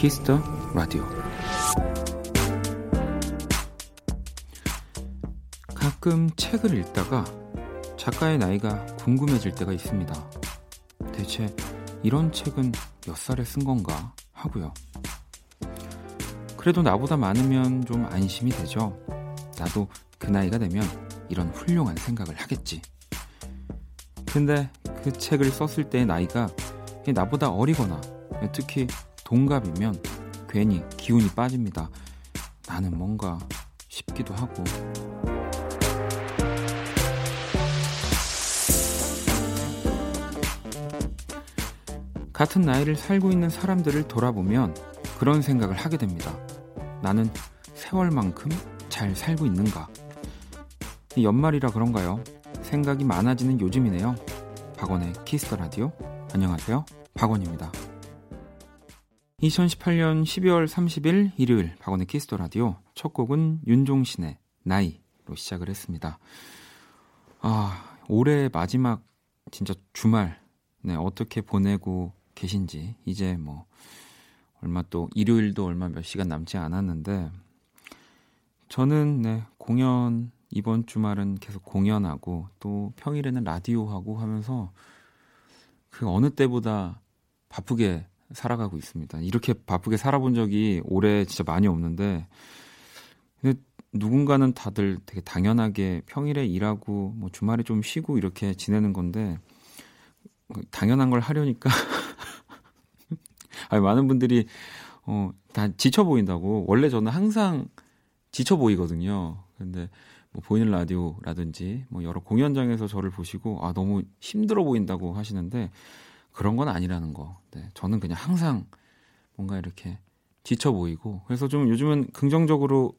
Kiss the Radio 가끔 책을 읽다가 작가의 나이가 궁금해질 때가 있습니다. 대체 이런 책은 몇 살에 쓴 건가 하고요. 그래도 나보다 많으면 좀 안심이 되죠. 나도 그 나이가 되면 이런 훌륭한 생각을 하겠지. 근데 그 책을 썼을 때의 나이가 나보다 어리거나 특히 동갑이면 괜히 기운이 빠집니다. 나는 뭔가 싶기도 하고. 같은 나이를 살고 있는 사람들을 돌아보면 그런 생각을 하게 됩니다. 나는 세월만큼 잘 살고 있는가? 연말이라 그런가요? 생각이 많아지는 요즘이네요. 박원의 Kiss the Radio. 안녕하세요. 박원입니다. 2018년 12월 30일 일요일 박원의 Kiss the Radio 첫 곡은 윤종신의 나이로 시작을 했습니다. 아, 올해 마지막 진짜 주말 네, 어떻게 보내고 계신지 이제 뭐 얼마 또 일요일도 얼마 몇 시간 남지 않았는데 저는 네, 공연 이번 주말은 계속 공연하고 또 평일에는 라디오 하고 하면서 그 어느 때보다 바쁘게 살아가고 있습니다. 이렇게 바쁘게 살아본 적이 올해 진짜 많이 없는데 근데 누군가는 다들 되게 당연하게 평일에 일하고 뭐 주말에 좀 쉬고 이렇게 지내는 건데 당연한 걸 하려니까 아니 많은 분들이 어 다 지쳐 보인다고 원래 저는 항상 지쳐 보이거든요. 근데 뭐 보이는 라디오라든지 뭐 여러 공연장에서 저를 보시고 아 너무 힘들어 보인다고 하시는데 그런 건 아니라는 거. 네, 저는 그냥 항상 뭔가 이렇게 지쳐 보이고 그래서 좀 요즘은 긍정적으로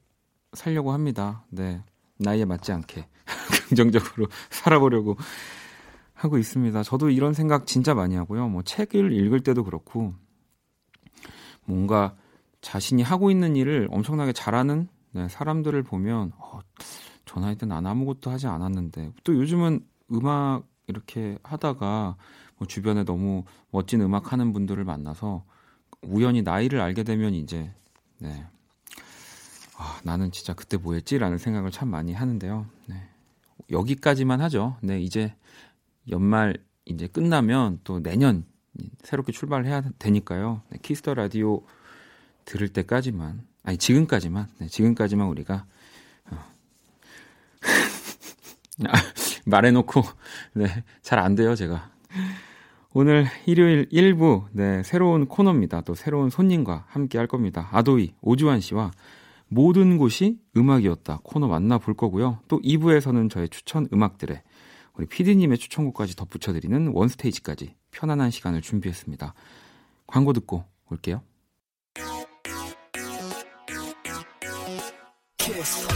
살려고 합니다. 네. 나이에 맞지 않게 긍정적으로 살아보려고 하고 있습니다. 저도 이런 생각 진짜 많이 하고요. 뭐 책을 읽을 때도 그렇고 뭔가 자신이 하고 있는 일을 엄청나게 잘하는 네, 사람들을 보면 어, 저 나이 때난 아무것도 하지 않았는데 또 요즘은 음악 이렇게 하다가 뭐 주변에 너무 멋진 음악 하는 분들을 만나서 우연히 나이를 알게 되면 이제 네. 아, 나는 진짜 그때 뭐 했지라는 생각을 참 많이 하는데요. 네. 여기까지만 하죠. 네, 이제 연말 이제 끝나면 또 내년 새롭게 출발을 해야 되니까요. 네, Kiss the Radio 들을 때까지만 아니 지금까지만 네, 지금까지만 우리가 어. 아, 말해놓고 네, 잘 안 돼요 제가. 오늘 일요일 1부 네, 새로운 코너입니다. 또 새로운 손님과 함께 할 겁니다. ADOY 오주환 씨와 모든 곳이 음악이었다 코너 만나볼 거고요. 또 2부에서는 저의 추천 음악들에 우리 PD님의 추천곡까지 덧붙여드리는 원스테이지까지 편안한 시간을 준비했습니다. 광고 듣고 올게요. Kiss.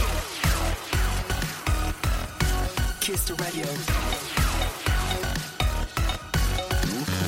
Kiss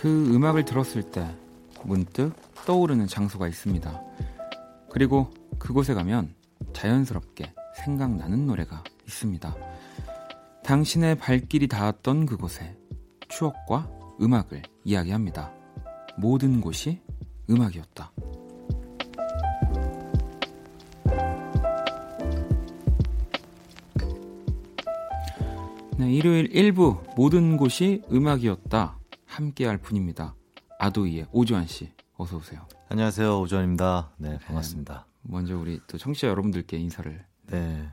그 음악을 들었을 때 문득 떠오르는 장소가 있습니다. 그리고 그곳에 가면 자연스럽게 생각나는 노래가 있습니다. 당신의 발길이 닿았던 그곳에 추억과 음악을 이야기합니다. 모든 곳이 음악이었다. 네, 일요일 1부 모든 곳이 음악이었다. 함께할 분입니다. 아도이의 오주환 씨, 어서 오세요. 안녕하세요, 오주환입니다. 네, 반갑습니다. 네, 먼저 우리 또 청취자 여러분들께 인사를. 네,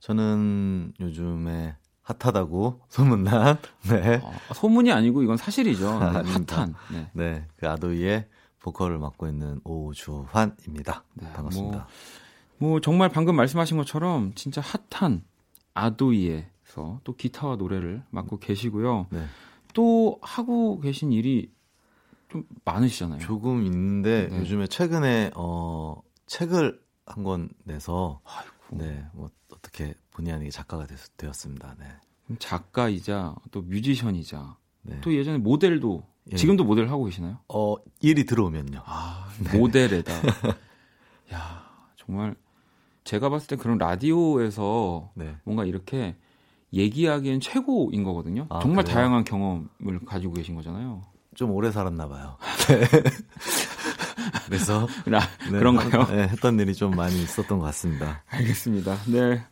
저는 요즘에 핫하다고 소문난. 네. 아, 소문이 아니고 이건 사실이죠. 네, 핫한. 네. 네, 그 아도이의 보컬을 맡고 있는 오주환입니다. 네, 반갑습니다. 뭐, 뭐 정말 방금 말씀하신 것처럼 진짜 핫한 아도이에서 또 기타와 노래를 맡고 계시고요. 네. 또 하고 계신 일이 좀 많으시잖아요. 조금 있는데 네. 요즘에 최근에 어 책을 한 권 내서 아이고. 네, 뭐 어떻게 본의 아니게 작가가 됐, 되었습니다. 네. 작가이자 또 뮤지션이자 네. 또 예전에 모델도 예. 지금도 모델 하고 계시나요? 어, 일이 들어오면요. 아, 네. 모델에다. 야, 정말 제가 봤을 때 그런 라디오에서 네. 뭔가 이렇게 얘기하기엔 최고인 거거든요. 아, 정말 그래요? 다양한 경험을 가지고 계신 거잖아요. 좀 오래 살았나 봐요. 네. 그래서 라, 네, 그런가요? 네, 했던 일이 좀 많이 있었던 것 같습니다. 알겠습니다. 네.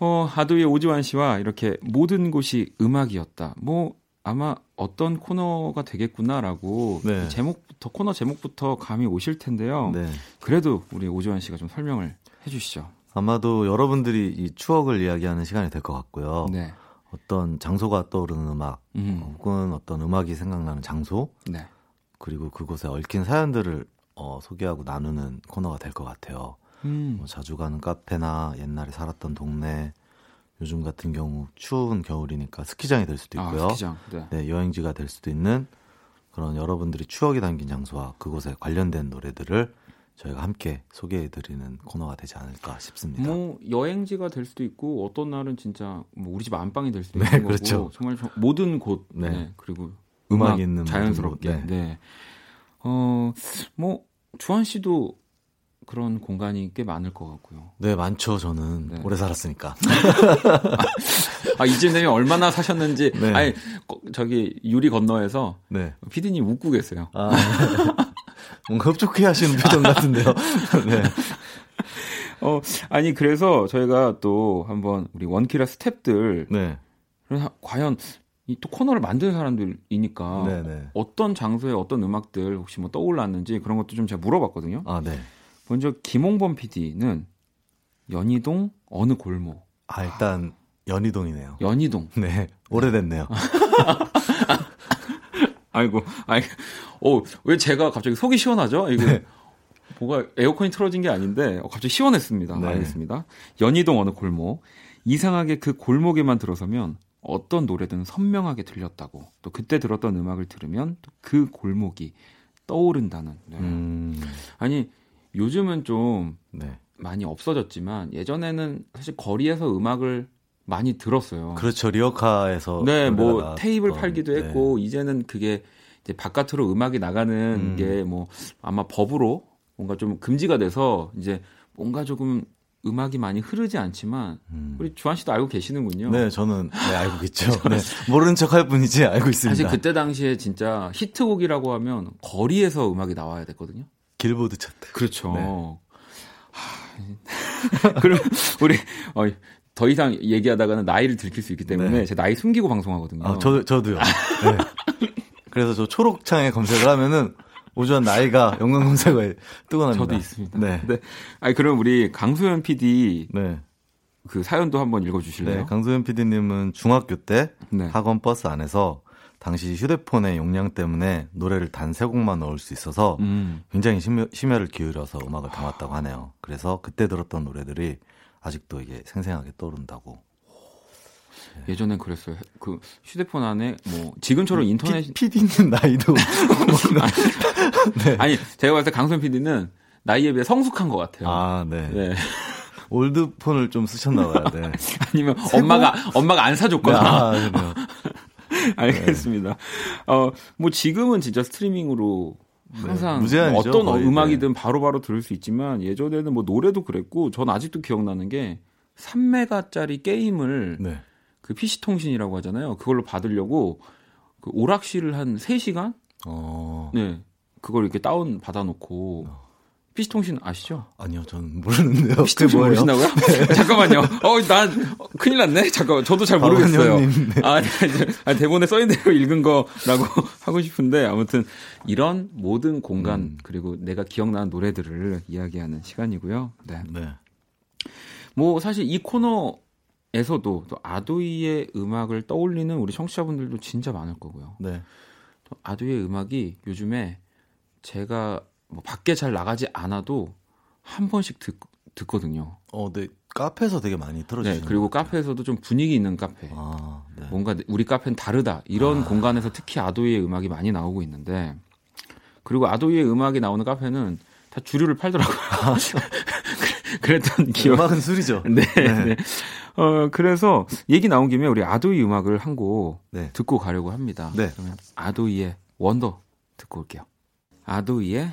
어, 아도의 오지환 씨와 이렇게 모든 곳이 음악이었다. 뭐 아마 어떤 코너가 되겠구나라고 네. 제목부터 코너 제목부터 감이 오실 텐데요. 네. 그래도 우리 오지환 씨가 좀 설명을 해주시죠. 아마도 여러분들이 이 추억을 이야기하는 시간이 될 것 같고요. 네. 어떤 장소가 떠오르는 음악, 음. 혹은 어떤 음악이 생각나는 장소, 네. 그리고 그곳에 얽힌 사연들을 어, 소개하고 나누는 코너가 될 것 같아요. 음. 뭐 자주 가는 카페나 옛날에 살았던 동네, 요즘 같은 경우 추운 겨울이니까 스키장이 될 수도 아, 있고요. 아, 스키장. 네. 네, 여행지가 될 수도 있는 그런 여러분들이 추억이 담긴 장소와 그곳에 관련된 노래들을 저희가 함께 소개해 드리는 코너가 되지 않을까 싶습니다. 뭐 여행지가 될 수도 있고 어떤 날은 진짜 뭐 우리 집 안방이 될 수도 네, 있는 그렇죠. 거고 정말 모든 곳 네. 네. 그리고 음악, 이 있는 자연스럽게 네. 네. 어뭐 주한 씨도 그런 공간이 꽤 많을 것 같고요. 네, 많죠. 저는 네. 오래 살았으니까. 아, 이쯤 되면 얼마나 사셨는지. 네. 아니, 저기 유리 건너에서 네. 피디님 웃고 계세요. 아, 뭔가 흡족해 하시는 표정 같은데요. 네. 어, 아니, 그래서 저희가 또 한번 우리 원키라 스탭들. 네. 과연 이 또 코너를 만드는 사람들이니까 네네. 네. 어떤 장소에 어떤 음악들 혹시 뭐 떠올랐는지 그런 것도 좀 제가 물어봤거든요. 아, 네. 먼저 김홍범 PD는 연희동 어느 골목? 아 일단 연희동이네요. 연희동. 네 오래됐네요. 아이고, 아이, 어, 왜 제가 갑자기 속이 시원하죠? 이게 네. 뭐가 에어컨이 틀어진 게 아닌데 어, 갑자기 시원했습니다. 네. 알겠습니다. 연희동 어느 골목. 이상하게 그 골목에만 들어서면 어떤 노래든 선명하게 들렸다고. 또 그때 들었던 음악을 들으면 그 골목이 떠오른다는. 네. 음. 아니 요즘은 좀 네. 많이 없어졌지만 예전에는 사실 거리에서 음악을 많이 들었어요. 그렇죠. 리어카에서 네, 뭐 테이블 팔기도 네. 했고 이제는 그게 이제 바깥으로 음악이 나가는 음. 게뭐 아마 법으로 뭔가 좀 금지가 돼서 이제 뭔가 조금 음악이 많이 흐르지 않지만 음. 우리 주한 씨도 알고 계시는군요. 네, 저는 네, 알고 있죠. 네, 모르는 척할 뿐이지 알고 있습니다. 사실 그때 당시에 진짜 히트곡이라고 하면 거리에서 음악이 나와야 됐거든요. 길보드 차트. 그렇죠. 네. 하... 그럼 우리 어, 더 이상 얘기하다가는 나이를 들킬 수 있기 때문에 네. 제 나이 숨기고 방송하거든요. 아, 저 저도요. 네. 그래서 저 초록창에 검색을 하면은 오전 나이가 연관 검색어에 뜨고 납니다. 저도 있습니다. 네. 네. 아니 그럼 우리 강소연 PD 네. 그 사연도 한번 읽어 주실래요? 네, 강소연 PD님은 중학교 때 네. 학원 버스 안에서 당시 휴대폰의 용량 때문에 노래를 단 세 곡만 넣을 수 있어서 음. 굉장히 심혈, 심혈을 기울여서 음악을 담았다고 하네요. 그래서 그때 들었던 노래들이 아직도 이게 생생하게 떠오른다고. 네. 예전엔 그랬어요. 그 휴대폰 안에 뭐 지금처럼 인터넷 피, PD님 나이도 네. 아니 제가 봤을 때 강선 PD는 나이에 비해 성숙한 것 같아요. 아 네. 네. 올드폰을 좀 쓰셨나 봐요. 네. 아니면 엄마가 엄마가 안 사줬거나. 아, 알겠습니다. 네. 어, 뭐 지금은 진짜 스트리밍으로 네, 항상 네, 뭐 어떤 거의, 음악이든 바로바로 네. 바로 들을 수 있지만 예전에는 뭐 노래도 그랬고 전 아직도 기억나는 게 3메가짜리 게임을 네. 그 PC 통신이라고 하잖아요. 그걸로 받으려고 그 오락실을 한 3시간? 어. 네. 그걸 이렇게 다운 받아 놓고 어. 피시통신 아시죠? 아니요, 저는 모르는데요. 피시통신 모르시나고요? 네. 잠깐만요. 어, 난 어, 큰일 났네. 잠깐, 저도 잘 모르겠어요. 네. 아, 네. 아, 대본에 써 있는 대로 읽은 거라고 하고 싶은데 아무튼 이런 모든 공간 음. 그리고 내가 기억나는 노래들을 이야기하는 시간이고요. 네. 네. 뭐 사실 이 코너 에서도 또 아도이의 음악을 떠올리는 우리 청취자분들도 진짜 많을 거고요. 네. 아도이의 음악이 요즘에 제가 뭐 밖에 잘 나가지 않아도 한 번씩 듣, 듣거든요. 어, 네. 카페에서 되게 많이 틀어주시는 네, 그리고 카페에서도 좀 분위기 있는 카페. 아, 네. 뭔가 우리 카페는 다르다. 이런 아. 공간에서 특히 아도이의 음악이 많이 나오고 있는데 그리고 아도이의 음악이 나오는 카페는 다 주류를 팔더라고요. 아, 그랬던 기억. 음악은 술이죠. 네, 네. 네. 어, 그래서 얘기 나온 김에 우리 아도이 음악을 한곡 네. 듣고 가려고 합니다. 네. 그러면 아도이의 원더 듣고 올게요. 아도이의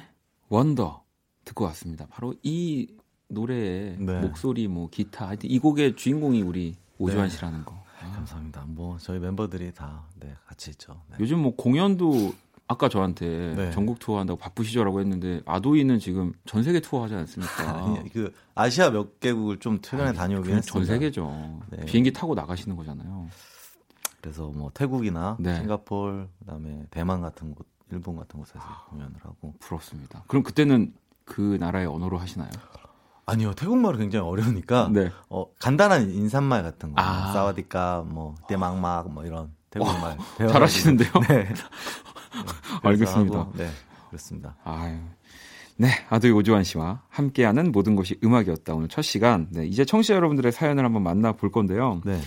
원더 듣고 왔습니다. 바로 이 노래의 네. 목소리, 뭐 기타, 하여튼 이 곡의 주인공이 우리 오주환 네. 씨라는 거. 아. 감사합니다. 뭐 저희 멤버들이 다 네, 같이 있죠. 네. 요즘 뭐 공연도 아까 저한테 네. 전국 투어 한다고 바쁘시죠라고 했는데 아도이는 지금 전 세계 투어 하지 않습니까? 아니, 그 아시아 몇 개국을 좀 최근에 다녀오긴 했어요. 전 세계죠. 네. 비행기 타고 나가시는 거잖아요. 그래서 뭐 태국이나 네. 싱가폴 그다음에 대만 같은 곳, 일본 같은 곳에서 공연을 하고 부럽습니다. 그럼 그때는 그 나라의 언어로 하시나요? 아니요, 태국말은 굉장히 어려우니까 네. 어, 간단한 인사말 같은 거, 아. 사와디카, 뭐 대망막 뭐 이런 어, 잘하시는데요? 네. 알겠습니다. 하고, 네, 그렇습니다. 아유. 네, 아들 오주환 씨와 함께하는 모든 것이 음악이었다. 오늘 첫 시간. 네, 이제 청취자 여러분들의 사연을 한번 만나볼 건데요. 네.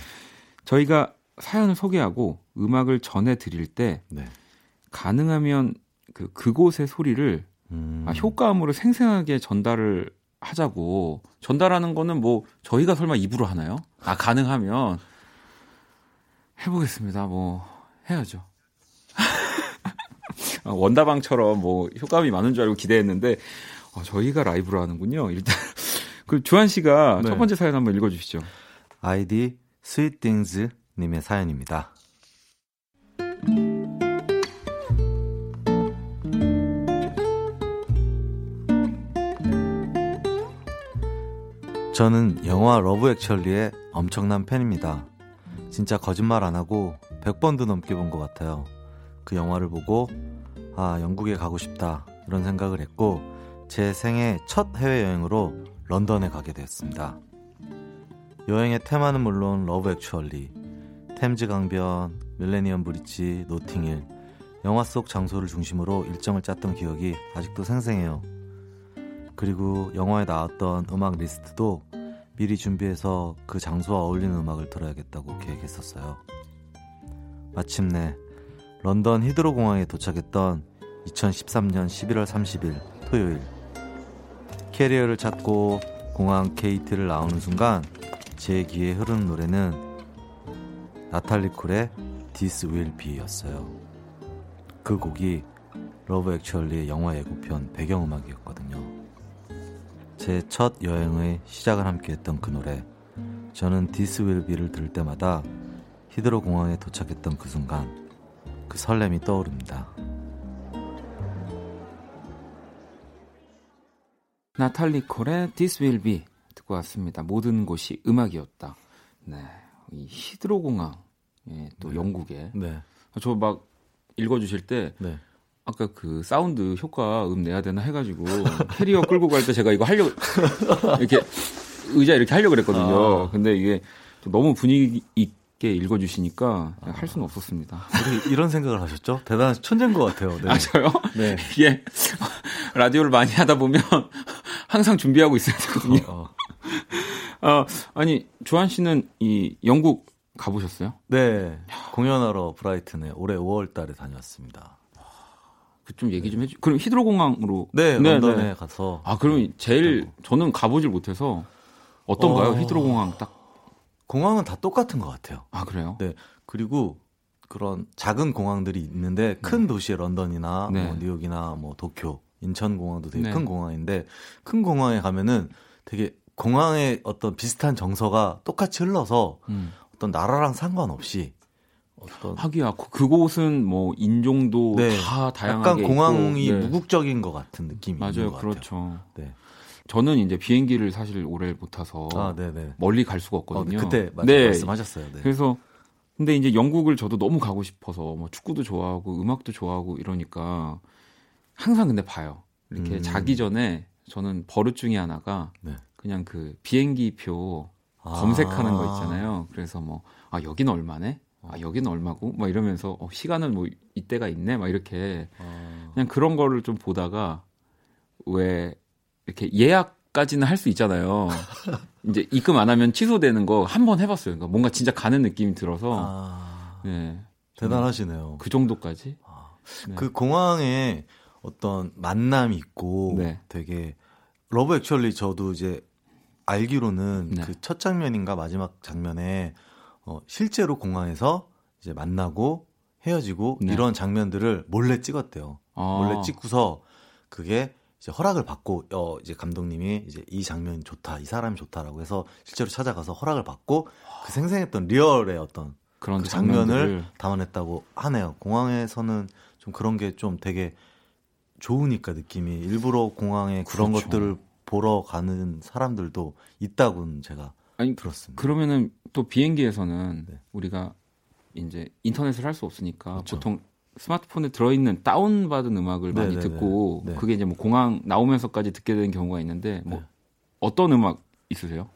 저희가 사연을 소개하고 음악을 전해드릴 때 네. 가능하면 그 그곳의 소리를 음. 아, 효과음으로 생생하게 전달을 하자고 전달하는 거는 뭐 저희가 설마 입으로 하나요? 아 가능하면 해보겠습니다. 뭐 해야죠. 어, 원다방처럼 뭐 효과음이 많은 줄 알고 기대했는데 어, 저희가 라이브로 하는군요. 일단 그 주한 씨가 네. 첫 번째 사연 한번 읽어주시죠. 아이디 Sweet Things 님의 사연입니다. 저는 영화 Love Actually의 엄청난 팬입니다. 진짜 거짓말 안 하고 100번도 넘게 본 것 같아요. 그 영화를 보고 아, 영국에 가고 싶다. 이런 생각을 했고, 제 생애 첫 해외여행으로 런던에 가게 되었습니다. 여행의 테마는 물론 Love Actually, 템즈 강변, 밀레니엄 브릿지, 노팅힐, 영화 속 장소를 중심으로 일정을 짰던 기억이 아직도 생생해요. 그리고 영화에 나왔던 음악 리스트도 미리 준비해서 그 장소와 어울리는 음악을 들어야겠다고 계획했었어요. 마침내 런던 히드로 공항에 도착했던 2013년 11월 30일 토요일 캐리어를 찾고 공항 게이트를 나오는 순간 제 귀에 흐르는 노래는 나탈리 콜의 This Will Be였어요. 그 곡이 Love Actually의 영화 예고편 배경음악이었거든요. 제 첫 여행의 시작을 함께했던 그 노래 저는 This Will Be를 들을 때마다 히드로 공항에 도착했던 그 순간 그 설렘이 떠오릅니다. 나탈리 콜의 This Will Be 듣고 왔습니다. 모든 곳이 음악이었다. 네, 이 히드로 공항, 예, 또 네. 영국에. 네. 저막 읽어주실 때 네. 아까 그 사운드 효과 음 내야 되나 해가지고 캐리어 끌고 갈 때 제가 이거 하려고 이렇게 의자 이렇게 하려고 그랬거든요. 아. 근데 이게 너무 분위기 쉽게 읽어주시니까 아. 할 수는 없었습니다. 이런 생각을 하셨죠? 대단한 천재인 것 같아요. 네. 아, 저요? 네. 이게 라디오를 많이 하다 보면 항상 준비하고 있어야 되거든요. 어, 어. 어, 아니, 조한 씨는 이 영국 가보셨어요? 네. 공연하러 브라이튼에 올해 5월 달에 다녀왔습니다. 그좀 얘기 좀 해주. 그럼 히드로 공항으로 네, 네 런던에 네. 가서. 아 그럼 제일 저는 가보질 못해서 어떤가요? 어... 히드로 공항 딱 공항은 다 똑같은 것 같아요. 아 그래요? 네. 그리고 그런 작은 공항들이 있는데 큰 네. 도시의 런던이나 네. 뭐 뉴욕이나 뭐 도쿄, 인천 공항도 되게 네. 큰 공항인데 큰 공항에 가면은 되게 공항의 어떤 비슷한 정서가 똑같이 흘러서 음. 어떤 나라랑 상관없이 어떤 하기야 그, 그곳은 뭐 인종도 네. 다 다양하게 약간 공항이 네. 무국적인 것 같은 느낌이 맞아요, 것 그렇죠. 같아요. 네. 저는 이제 비행기를 사실 오래 못 타서 아, 멀리 갈 수가 없거든요. 어, 그때 네. 말씀하셨어요. 네. 그래서 근데 이제 영국을 저도 너무 가고 싶어서 뭐 축구도 좋아하고 음악도 좋아하고 이러니까 항상 근데 봐요. 이렇게 음. 자기 전에 저는 버릇 중에 하나가 네. 그냥 그 비행기 표 아. 검색하는 거 있잖아요. 그래서 뭐 아 여기는 얼마네? 아 여기는 얼마고? 막 이러면서 어, 시간은 뭐 이때가 있네? 막 이렇게 아. 그냥 그런 거를 좀 보다가 왜 이렇게 예약 정도까지는 할 수 있잖아요. 이제 입금 안 하면 취소되는 거 한 번 해봤어요. 그러니까 뭔가 진짜 가는 느낌이 들어서. 아, 네. 대단하시네요. 그 정도까지. 아, 네. 그 공항에 어떤 만남이 있고 네. 되게 Love Actually 저도 이제 알기로는 네. 그첫 장면인가 마지막 장면에 어, 실제로 공항에서 이제 만나고 헤어지고 네. 이런 장면들을 몰래 찍었대요. 아. 몰래 찍고서 그게 이제 허락을 받고 어 이제 감독님이 이제 이 장면이 좋다, 이 사람이 좋다라고 해서 실제로 찾아가서 허락을 받고 그 생생했던 리얼의 어떤 그런 그 장면을 담아냈다고 하네요. 공항에서는 좀 그런 게 좀 되게 좋으니까 느낌이 일부러 공항에 그런 그렇죠. 것들을 보러 가는 사람들도 있다고는 제가 아니, 들었습니다. 그러면은 또 비행기에서는 네. 우리가 이제 인터넷을 할 수 없으니까 그렇죠. 보통 스마트폰에 들어있는 다운받은 음악을 많이 네네네. 네, 듣고 네. 그게 이제 뭐 공항 나오면서까지 듣게 되는 경우가 있는데 뭐 네. 어떤 음악 있으세요?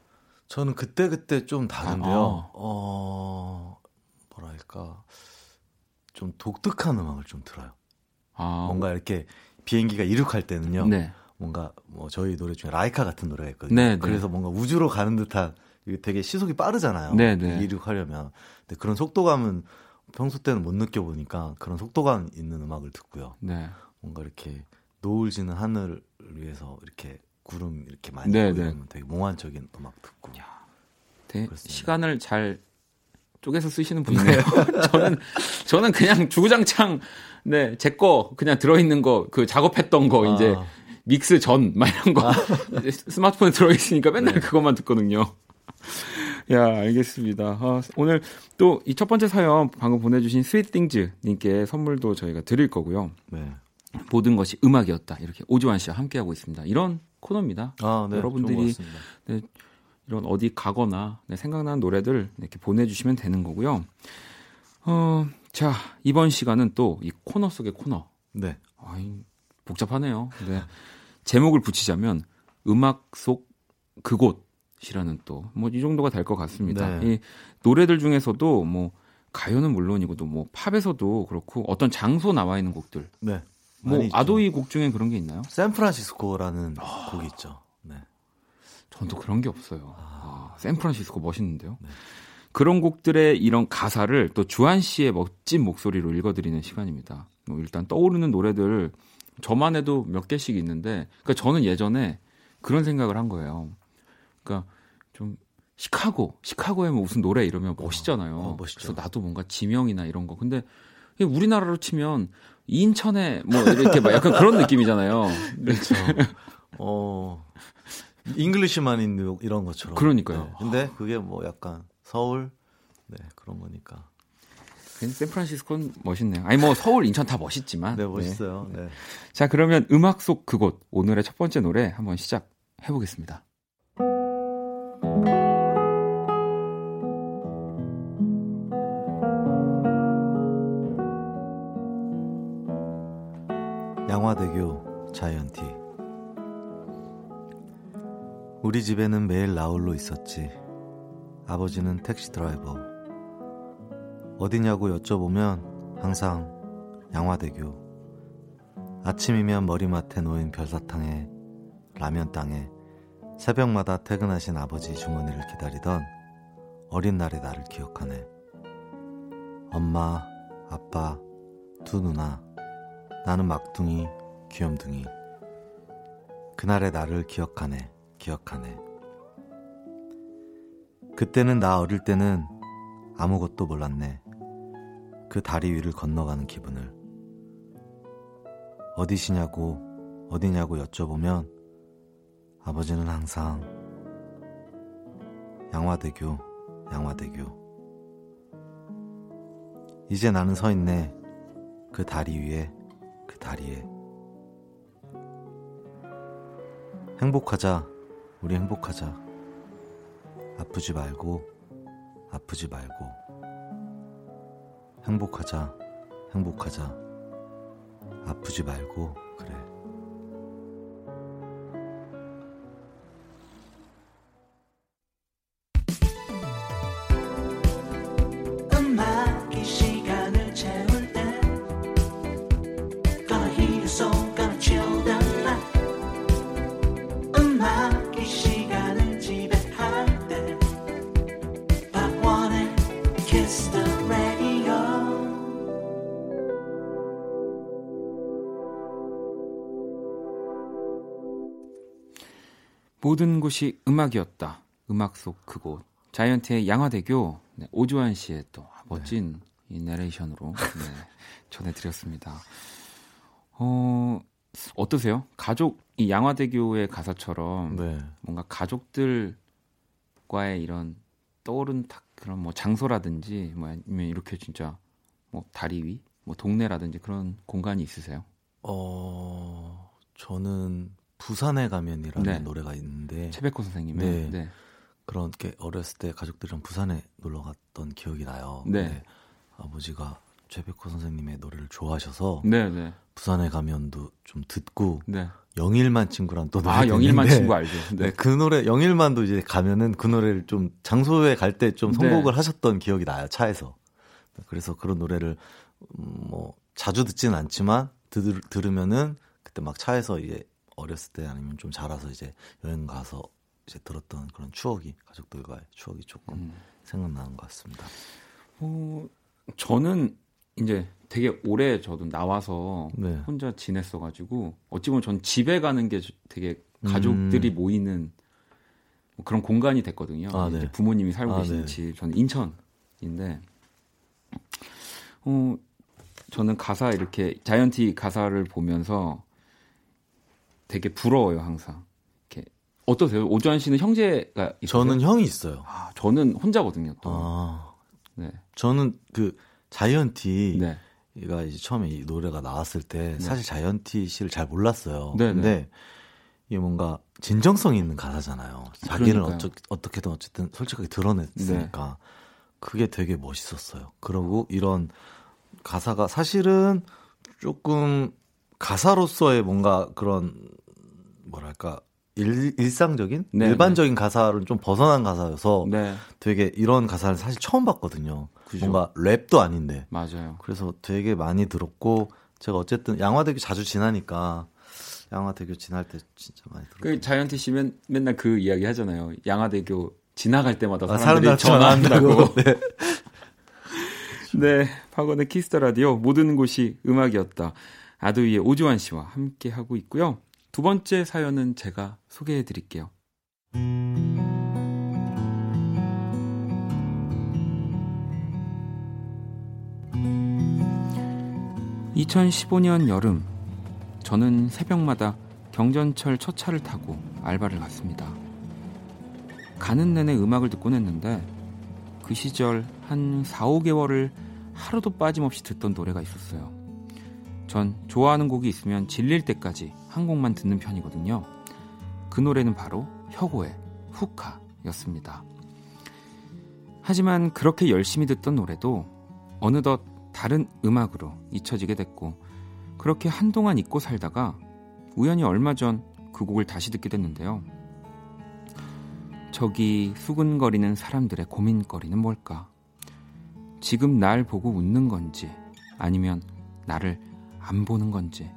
저는 그때 그때 좀 다른데요. 아, 어 뭐랄까 좀 독특한 음악을 좀 들어요. 아, 뭔가 이렇게 비행기가 이륙할 때는요. 네. 뭔가 뭐 저희 노래 중에 라이카 같은 노래가 있거든요. 네, 네. 그래서 뭔가 우주로 가는 듯한 되게 시속이 빠르잖아요. 네, 네. 이륙하려면. 근데 그런 속도감은 평소 때는 못 느껴보니까 그런 속도감 있는 음악을 듣고요. 네. 뭔가 이렇게 노을 지는 하늘 위해서 이렇게 구름 이렇게 많이 네, 네. 되게 몽환적인 음악 듣고. 야, 되, 시간을 잘 쪼개서 쓰시는 분이네요. 저는 저는 그냥 주구장창 네, 제 거 그냥 들어 있는 거 그 작업했던 거 아. 이제 믹스 전, 막 이런 거. 아. 스마트폰에 들어있으니까 맨날 네. 그것만 듣거든요. 야, 알겠습니다. 아, 오늘 또 이 첫 번째 사연 방금 보내주신 Sweet Things 님께 선물도 저희가 드릴 거고요. 네. 모든 것이 음악이었다. 이렇게 오주환 씨와 함께하고 있습니다. 이런 코너입니다. 아, 네, 여러분들이 네, 이런 어디 가거나 네, 생각나는 노래들 이렇게 보내주시면 되는 거고요. 어, 자, 이번 시간은 또 이 코너 속의 코너. 네. 아이, 복잡하네요. 네. 제목을 붙이자면 음악 속 그곳 이라는 또 뭐 이 정도가 될 것 같습니다. 네. 이 노래들 중에서도 뭐 가요는 물론이고 또뭐 팝에서도 그렇고 어떤 장소 나와 있는 곡들. 네. 뭐 아도이 곡 중엔 그런 게 있나요? 샌프란시스코라는 아... 곡이 있죠. 네. 전 또 그런 게 없어요. 아... 아, 샌프란시스코 멋있는데요. 네. 그런 곡들의 이런 가사를 또 주한 씨의 멋진 목소리로 읽어드리는 시간입니다. 뭐 일단 떠오르는 노래들 저만 해도 몇 개씩 있는데, 그러니까 저는 예전에 그런 생각을 한 거예요. 그러니까 좀 시카고, 시카고에 뭐 무슨 노래 이러면 멋있잖아요. 어, 어, 그래서 나도 뭔가 지명이나 이런 거. 근데 우리나라로 치면 인천에 뭐 이렇게 막 약간 그런 느낌이잖아요. 그렇죠. 어, Englishman in 이런 것처럼. 그러니까요. 네. 근데 그게 뭐 약간 서울 네 그런 거니까. 샌프란시스코는 멋있네요. 아니 뭐 서울, 인천 다 멋있지만. 네, 멋있어요. 네. 네. 자, 그러면 음악 속 그곳 오늘의 첫 번째 노래 한번 시작해 보겠습니다. 양화대교 자이언티 우리 집에는 매일 나홀로 있었지. 아버지는 택시 드라이버, 어디냐고 여쭤보면 항상 양화대교. 아침이면 머리맡에 놓인 별사탕에 라면 땅에 새벽마다 퇴근하신 아버지 주머니를 기다리던 어린 날의 나를 기억하네. 엄마, 아빠, 두 누나, 나는 막둥이, 귀염둥이. 그날의 나를 기억하네, 기억하네. 그때는 나 어릴 때는 아무것도 몰랐네. 그 다리 위를 건너가는 기분을 어디시냐고 어디냐고 여쭤보면 아버지는 항상 양화대교 양화대교 이제 나는 서 있네 그 다리 위에 그 다리에. 행복하자. 우리 행복하자. 아프지 말고 아프지 말고. 행복하자, 행복하자. 아프지 말고, 그래. 모든 곳이 음악이었다. 음악 속 그곳. 자이언트의 양화대교 네, 오주환 씨의 또 멋진 네. 이 내레이션으로 네, 전해드렸습니다. 어, 어떠세요? 가족 이 양화대교의 가사처럼 네. 뭔가 가족들과의 이런 떠오른 탁 그런 뭐 장소라든지 뭐 아니면 이렇게 진짜 뭐 다리 위, 뭐 동네라든지 그런 공간이 있으세요? 어, 저는 부산에 가면이라는 네. 노래가 있는데 최백호 선생님의 네. 네. 그렇게 어렸을 때 가족들이랑 부산에 놀러 갔던 기억이 나요. 네. 아버지가 최백호 선생님의 노래를 좋아하셔서 네, 네. 부산에 가면도 좀 듣고 네. 영일만 친구랑 또 노래 아 영일만 친구 알죠. 네. 네. 그 노래 영일만도 이제 가면은 그 노래를 좀 장소에 갈 때좀 네. 선곡을 하셨던 기억이 나요 차에서. 그래서 그런 노래를 음, 뭐 자주 듣지는 않지만 들, 들으면은 그때 막 차에서 이제 어렸을 때 아니면 좀 자라서 이제 여행 가서 이제 들었던 그런 추억이 가족들과의 추억이 조금 음. 생각나는 것 같습니다. 어, 저는 이제 되게 오래 저도 나와서 네. 혼자 지냈어가지고 어찌 보면 전 집에 가는 게 되게 가족들이 음. 모이는 뭐 그런 공간이 됐거든요. 아, 네. 부모님이 살고 아, 계신 네. 집, 저는 인천인데, 어, 저는 가사 이렇게 자이언티 가사를 보면서 되게 부러워요 항상. 이렇게 어떠세요? 오주환 씨는 형제가 있어요? 저는 형이 있어요. 아, 저는 혼자거든요. 또. 아, 네. 저는 그 자이언티 네. 가 이제 처음에 이 노래가 나왔을 때 네. 사실 자이언티 씨를 잘 몰랐어요. 네, 네. 근데 이게 뭔가 진정성 있는 가사잖아요. 자기를 어쩌, 어떻게든 어쨌든 솔직하게 드러냈으니까 네. 그게 되게 멋있었어요. 그리고 이런 가사가 사실은 조금 가사로서의 뭔가 그런 뭐랄까 일, 일상적인 네, 일반적인 네. 가사를 좀 벗어난 가사여서 네. 되게 이런 가사를 사실 처음 봤거든요. 그죠. 뭔가 랩도 아닌데. 맞아요. 그래서 되게 많이 들었고 제가 어쨌든 양화대교 자주 지나니까 양화대교 지날 때 진짜 많이 들었어요. 그 자이언티 씨 맨, 맨날 그 이야기 하잖아요. 양화대교 지나갈 때마다 사람들이 아, 전화한다고. 네. 네, 박원의 키스 더 라디오 모든 곳이 음악이었다. 아도이의 오주환 씨와 함께 하고 있고요. 두 번째 사연은 제가 소개해 드릴게요. 2015년 여름, 저는 새벽마다 경전철 첫 차를 타고 알바를 갔습니다. 가는 내내 음악을 듣곤 했는데 그 시절 한 4, 5개월을 하루도 빠짐없이 듣던 노래가 있었어요. 전 좋아하는 곡이 있으면 질릴 때까지 한 곡만 듣는 편이거든요. 그 노래는 바로 혁오의 후카였습니다. 하지만 그렇게 열심히 듣던 노래도 어느덧 다른 음악으로 잊혀지게 됐고 그렇게 한동안 잊고 살다가 우연히 얼마 전 그 곡을 다시 듣게 됐는데요. 저기 수근거리는 사람들의 고민거리는 뭘까? 지금 날 보고 웃는 건지 아니면 나를 안 보는 건지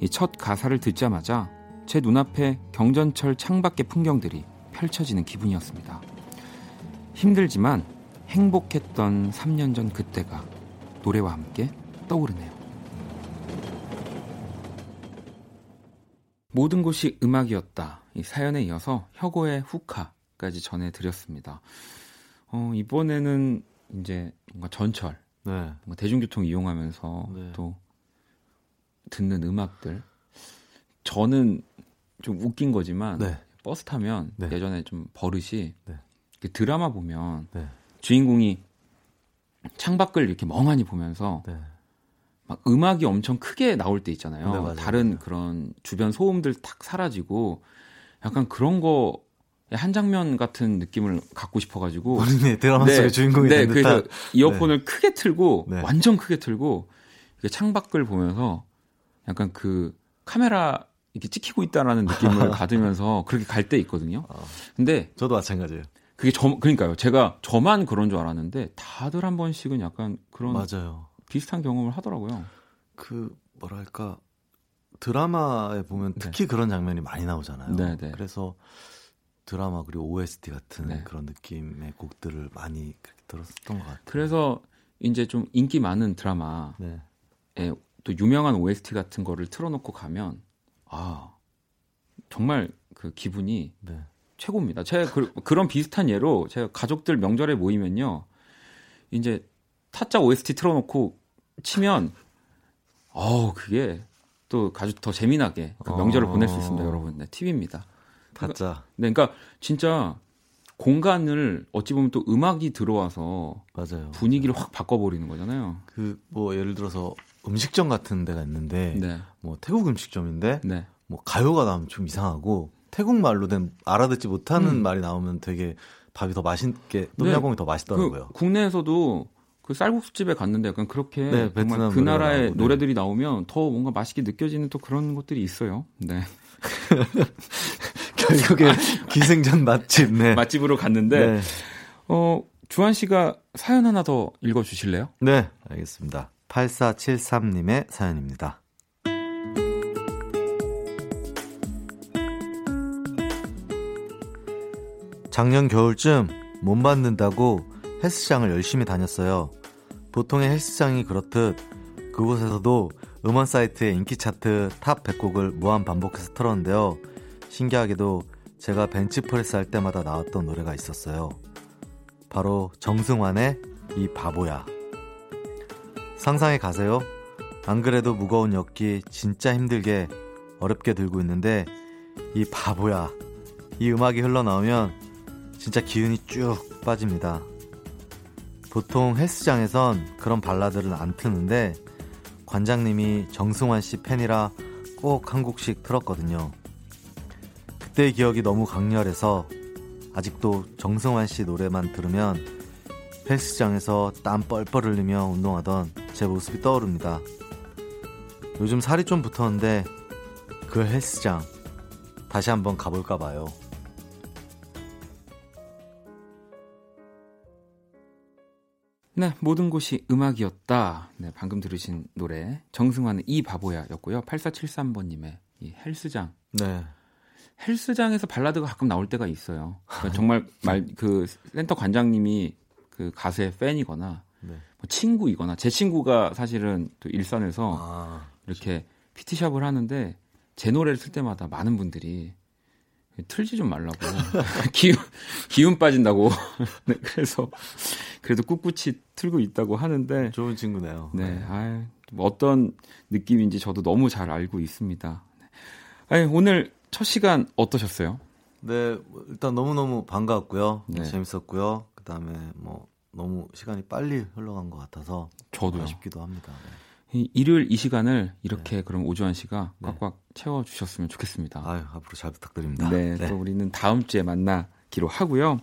이 첫 가사를 듣자마자 제 눈앞에 경전철 창밖의 풍경들이 펼쳐지는 기분이었습니다. 힘들지만 행복했던 3년 전 그때가 노래와 함께 떠오르네요. 모든 곳이 음악이었다. 이 사연에 이어서 혁오의 후카까지 전해드렸습니다. 어, 이번에는 이제 뭔가 전철, 네. 뭔가 대중교통 이용하면서 네. 또 듣는 음악들. 저는 좀 웃긴 거지만 네. 버스 타면 네. 예전에 좀 버릇이 네. 드라마 보면 네. 주인공이 창밖을 이렇게 멍하니 보면서 네. 막 음악이 엄청 크게 나올 때 있잖아요. 네, 맞아요, 다른 맞아요. 그런 주변 소음들 탁 사라지고 약간 그런 거 한 장면 같은 느낌을 갖고 싶어가지고 본인의 드라마 네, 속의 주인공이 네, 그래서 이어폰을 네. 크게 틀고 네. 완전 크게 틀고 창밖을 보면서 약간 그 카메라 이렇게 찍히고 있다라는 느낌을 받으면서 그렇게 갈 때 있거든요. 아, 근데 저도 마찬가지예요. 그게 저 그러니까요. 제가 저만 그런 줄 알았는데 다들 한 번씩은 약간 그런 맞아요. 비슷한 경험을 하더라고요. 그 뭐랄까 드라마에 보면 네. 특히 네. 그런 장면이 많이 나오잖아요. 네, 네. 그래서 드라마 그리고 OST 같은 네. 그런 느낌의 곡들을 많이 들었었던 것 같아요. 그래서 이제 좀 인기 많은 드라마에 네. 또 유명한 OST 같은 거를 틀어놓고 가면 아 정말 그 기분이 네. 최고입니다. 제가 그, 그런 비슷한 예로 제가 가족들 명절에 모이면요. 이제 타짜 OST 틀어놓고 치면 어우 그게 또 가족 더 재미나게 그 명절을 어... 보낼 수 있습니다, 여러분. 네, 팁입니다. 타짜. 네, 그러니까 진짜 공간을 어찌 보면 또 음악이 들어와서 맞아요. 분위기를 확 바꿔버리는 거잖아요. 그 뭐 예를 들어서 음식점 같은 데가 있는데 네. 뭐 태국 음식점인데 네. 뭐 가요가 나오면 좀 이상하고 태국 말로 된 알아듣지 못하는 음. 말이 나오면 되게 밥이 더 맛있게 똠양꿍이 네. 더 맛있더라고요. 그 국내에서도 그 쌀국수 집에 갔는데 약간 그렇게 네, 정말 그 나라의 나오고, 네. 노래들이 나오면 더 뭔가 맛있게 느껴지는 또 그런 것들이 있어요. 네. 결국에 기생전 맛집 네. 맛집으로 갔는데 네. 어 주한 씨가 사연 하나 더 읽어 주실래요? 네, 알겠습니다. 8473님의 사연입니다. 작년 겨울쯤 몸 만든다고 헬스장을 열심히 다녔어요. 보통의 헬스장이 그렇듯 그곳에서도 음원 사이트의 인기 차트 탑 100곡을 무한 반복해서 틀었는데요. 신기하게도 제가 벤치프레스 할 때마다 나왔던 노래가 있었어요. 바로 정승환의 이 바보야. 상상해 가세요. 안 그래도 무거운 역기 진짜 힘들게 어렵게 들고 있는데 이 바보야. 이 음악이 흘러나오면 진짜 기운이 쭉 빠집니다. 보통 헬스장에선 그런 발라드를 안 트는데 관장님이 정승환 씨 팬이라 꼭 한 곡씩 틀었거든요. 그때의 기억이 너무 강렬해서 아직도 정승환 씨 노래만 들으면 헬스장에서 땀 뻘뻘 흘리며 운동하던 제 모습이 떠오릅니다. 요즘 살이 좀 붙었는데 그 헬스장 다시 한번 가볼까 봐요. 네, 모든 곳이 음악이었다. 네, 방금 들으신 노래 정승환의 이 바보야였고요. 8473번님의 이 헬스장. 네. 헬스장에서 발라드가 가끔 나올 때가 있어요. 그러니까 정말 말 그 센터 관장님이 그 가수의 팬이거나 네. 뭐 친구이거나 제 친구가 사실은 또 일산에서 아, 이렇게 피티샵을 하는데 제 노래를 틀 때마다 많은 분들이 틀지 좀 말라고. 기운, 기운 빠진다고. 네, 그래서, 그래도 꿋꿋이 틀고 있다고 하는데. 좋은 친구네요. 네, 네. 아 어떤 느낌인지 저도 너무 잘 알고 있습니다. 아니, 오늘 첫 시간 어떠셨어요? 네, 일단 너무 너무 반가웠고요. 네. 재밌었고요. 그 다음에 뭐, 너무 시간이 빨리 흘러간 것 같아서. 저도요. 아쉽기도 합니다. 네. 일요일 이 시간을 이렇게 네. 그럼 오주환 씨가 네. 꽉꽉 채워 주셨으면 좋겠습니다. 아유, 앞으로 잘 부탁드립니다. 네, 네, 또 우리는 다음 주에 만나기로 하고요.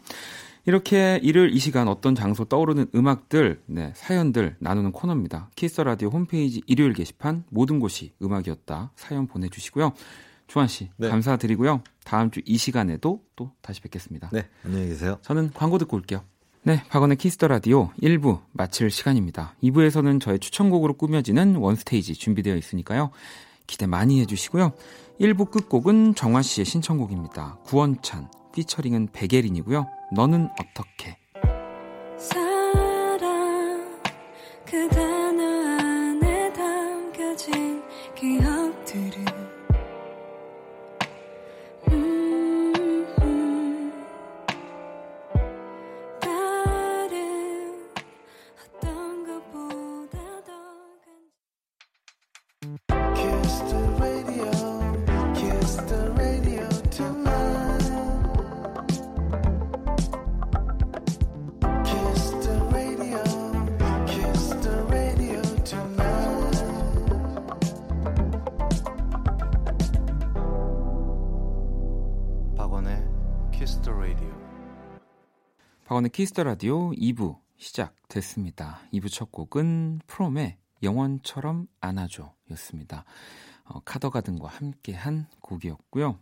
이렇게 일요일 이 시간 어떤 장소 떠오르는 음악들, 네, 사연들 나누는 코너입니다. 키스 라디오 홈페이지 일요일 게시판 모든 곳이 음악이었다 사연 보내주시고요. 주한 씨 네. 감사드리고요. 다음 주 이 시간에도 또 다시 뵙겠습니다. 네, 안녕히 계세요. 저는 광고 듣고 올게요. 네, 박원의 키스 더 라디오 1부 마칠 시간입니다. 2부에서는 저의 추천곡으로 꾸며지는 원스테이지 준비되어 있으니까요. 기대 많이 해주시고요. 1부 끝곡은 정화 씨의 신청곡입니다. 구원찬, 피처링은 백예린이고요. 너는 어떻게? 사랑, 그단 박원의 Kiss the Radio 2부 시작됐습니다. 2부 첫 곡은 프롬의 영원처럼 안아줘 였습니다. 어, 카더가든과 함께한 곡이었고요.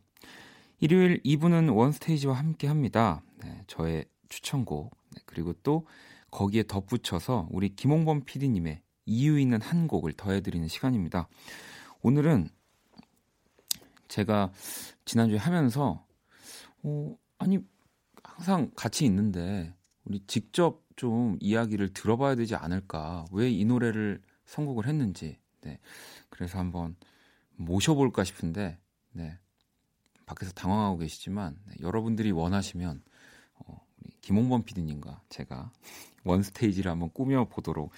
일요일 2부는 One Stage와 함께 합니다. 네, 저의 추천곡, 네, 그리고 또 거기에 덧붙여서 우리 김홍범 PD님의 이유 있는 한 곡을 더해드리는 시간입니다. 오늘은 제가 지난주에 하면서, 어, 아니, 항상 같이 있는데 우리 직접 좀 이야기를 들어봐야 되지 않을까? 왜 이 노래를 선곡을 했는지. 네. 그래서 한번 모셔볼까 싶은데, 네. 밖에서 당황하고 계시지만 네, 여러분들이 원하시면 어, 우리 김홍범 PD님과 제가 원 스테이지를 한번 꾸며 보도록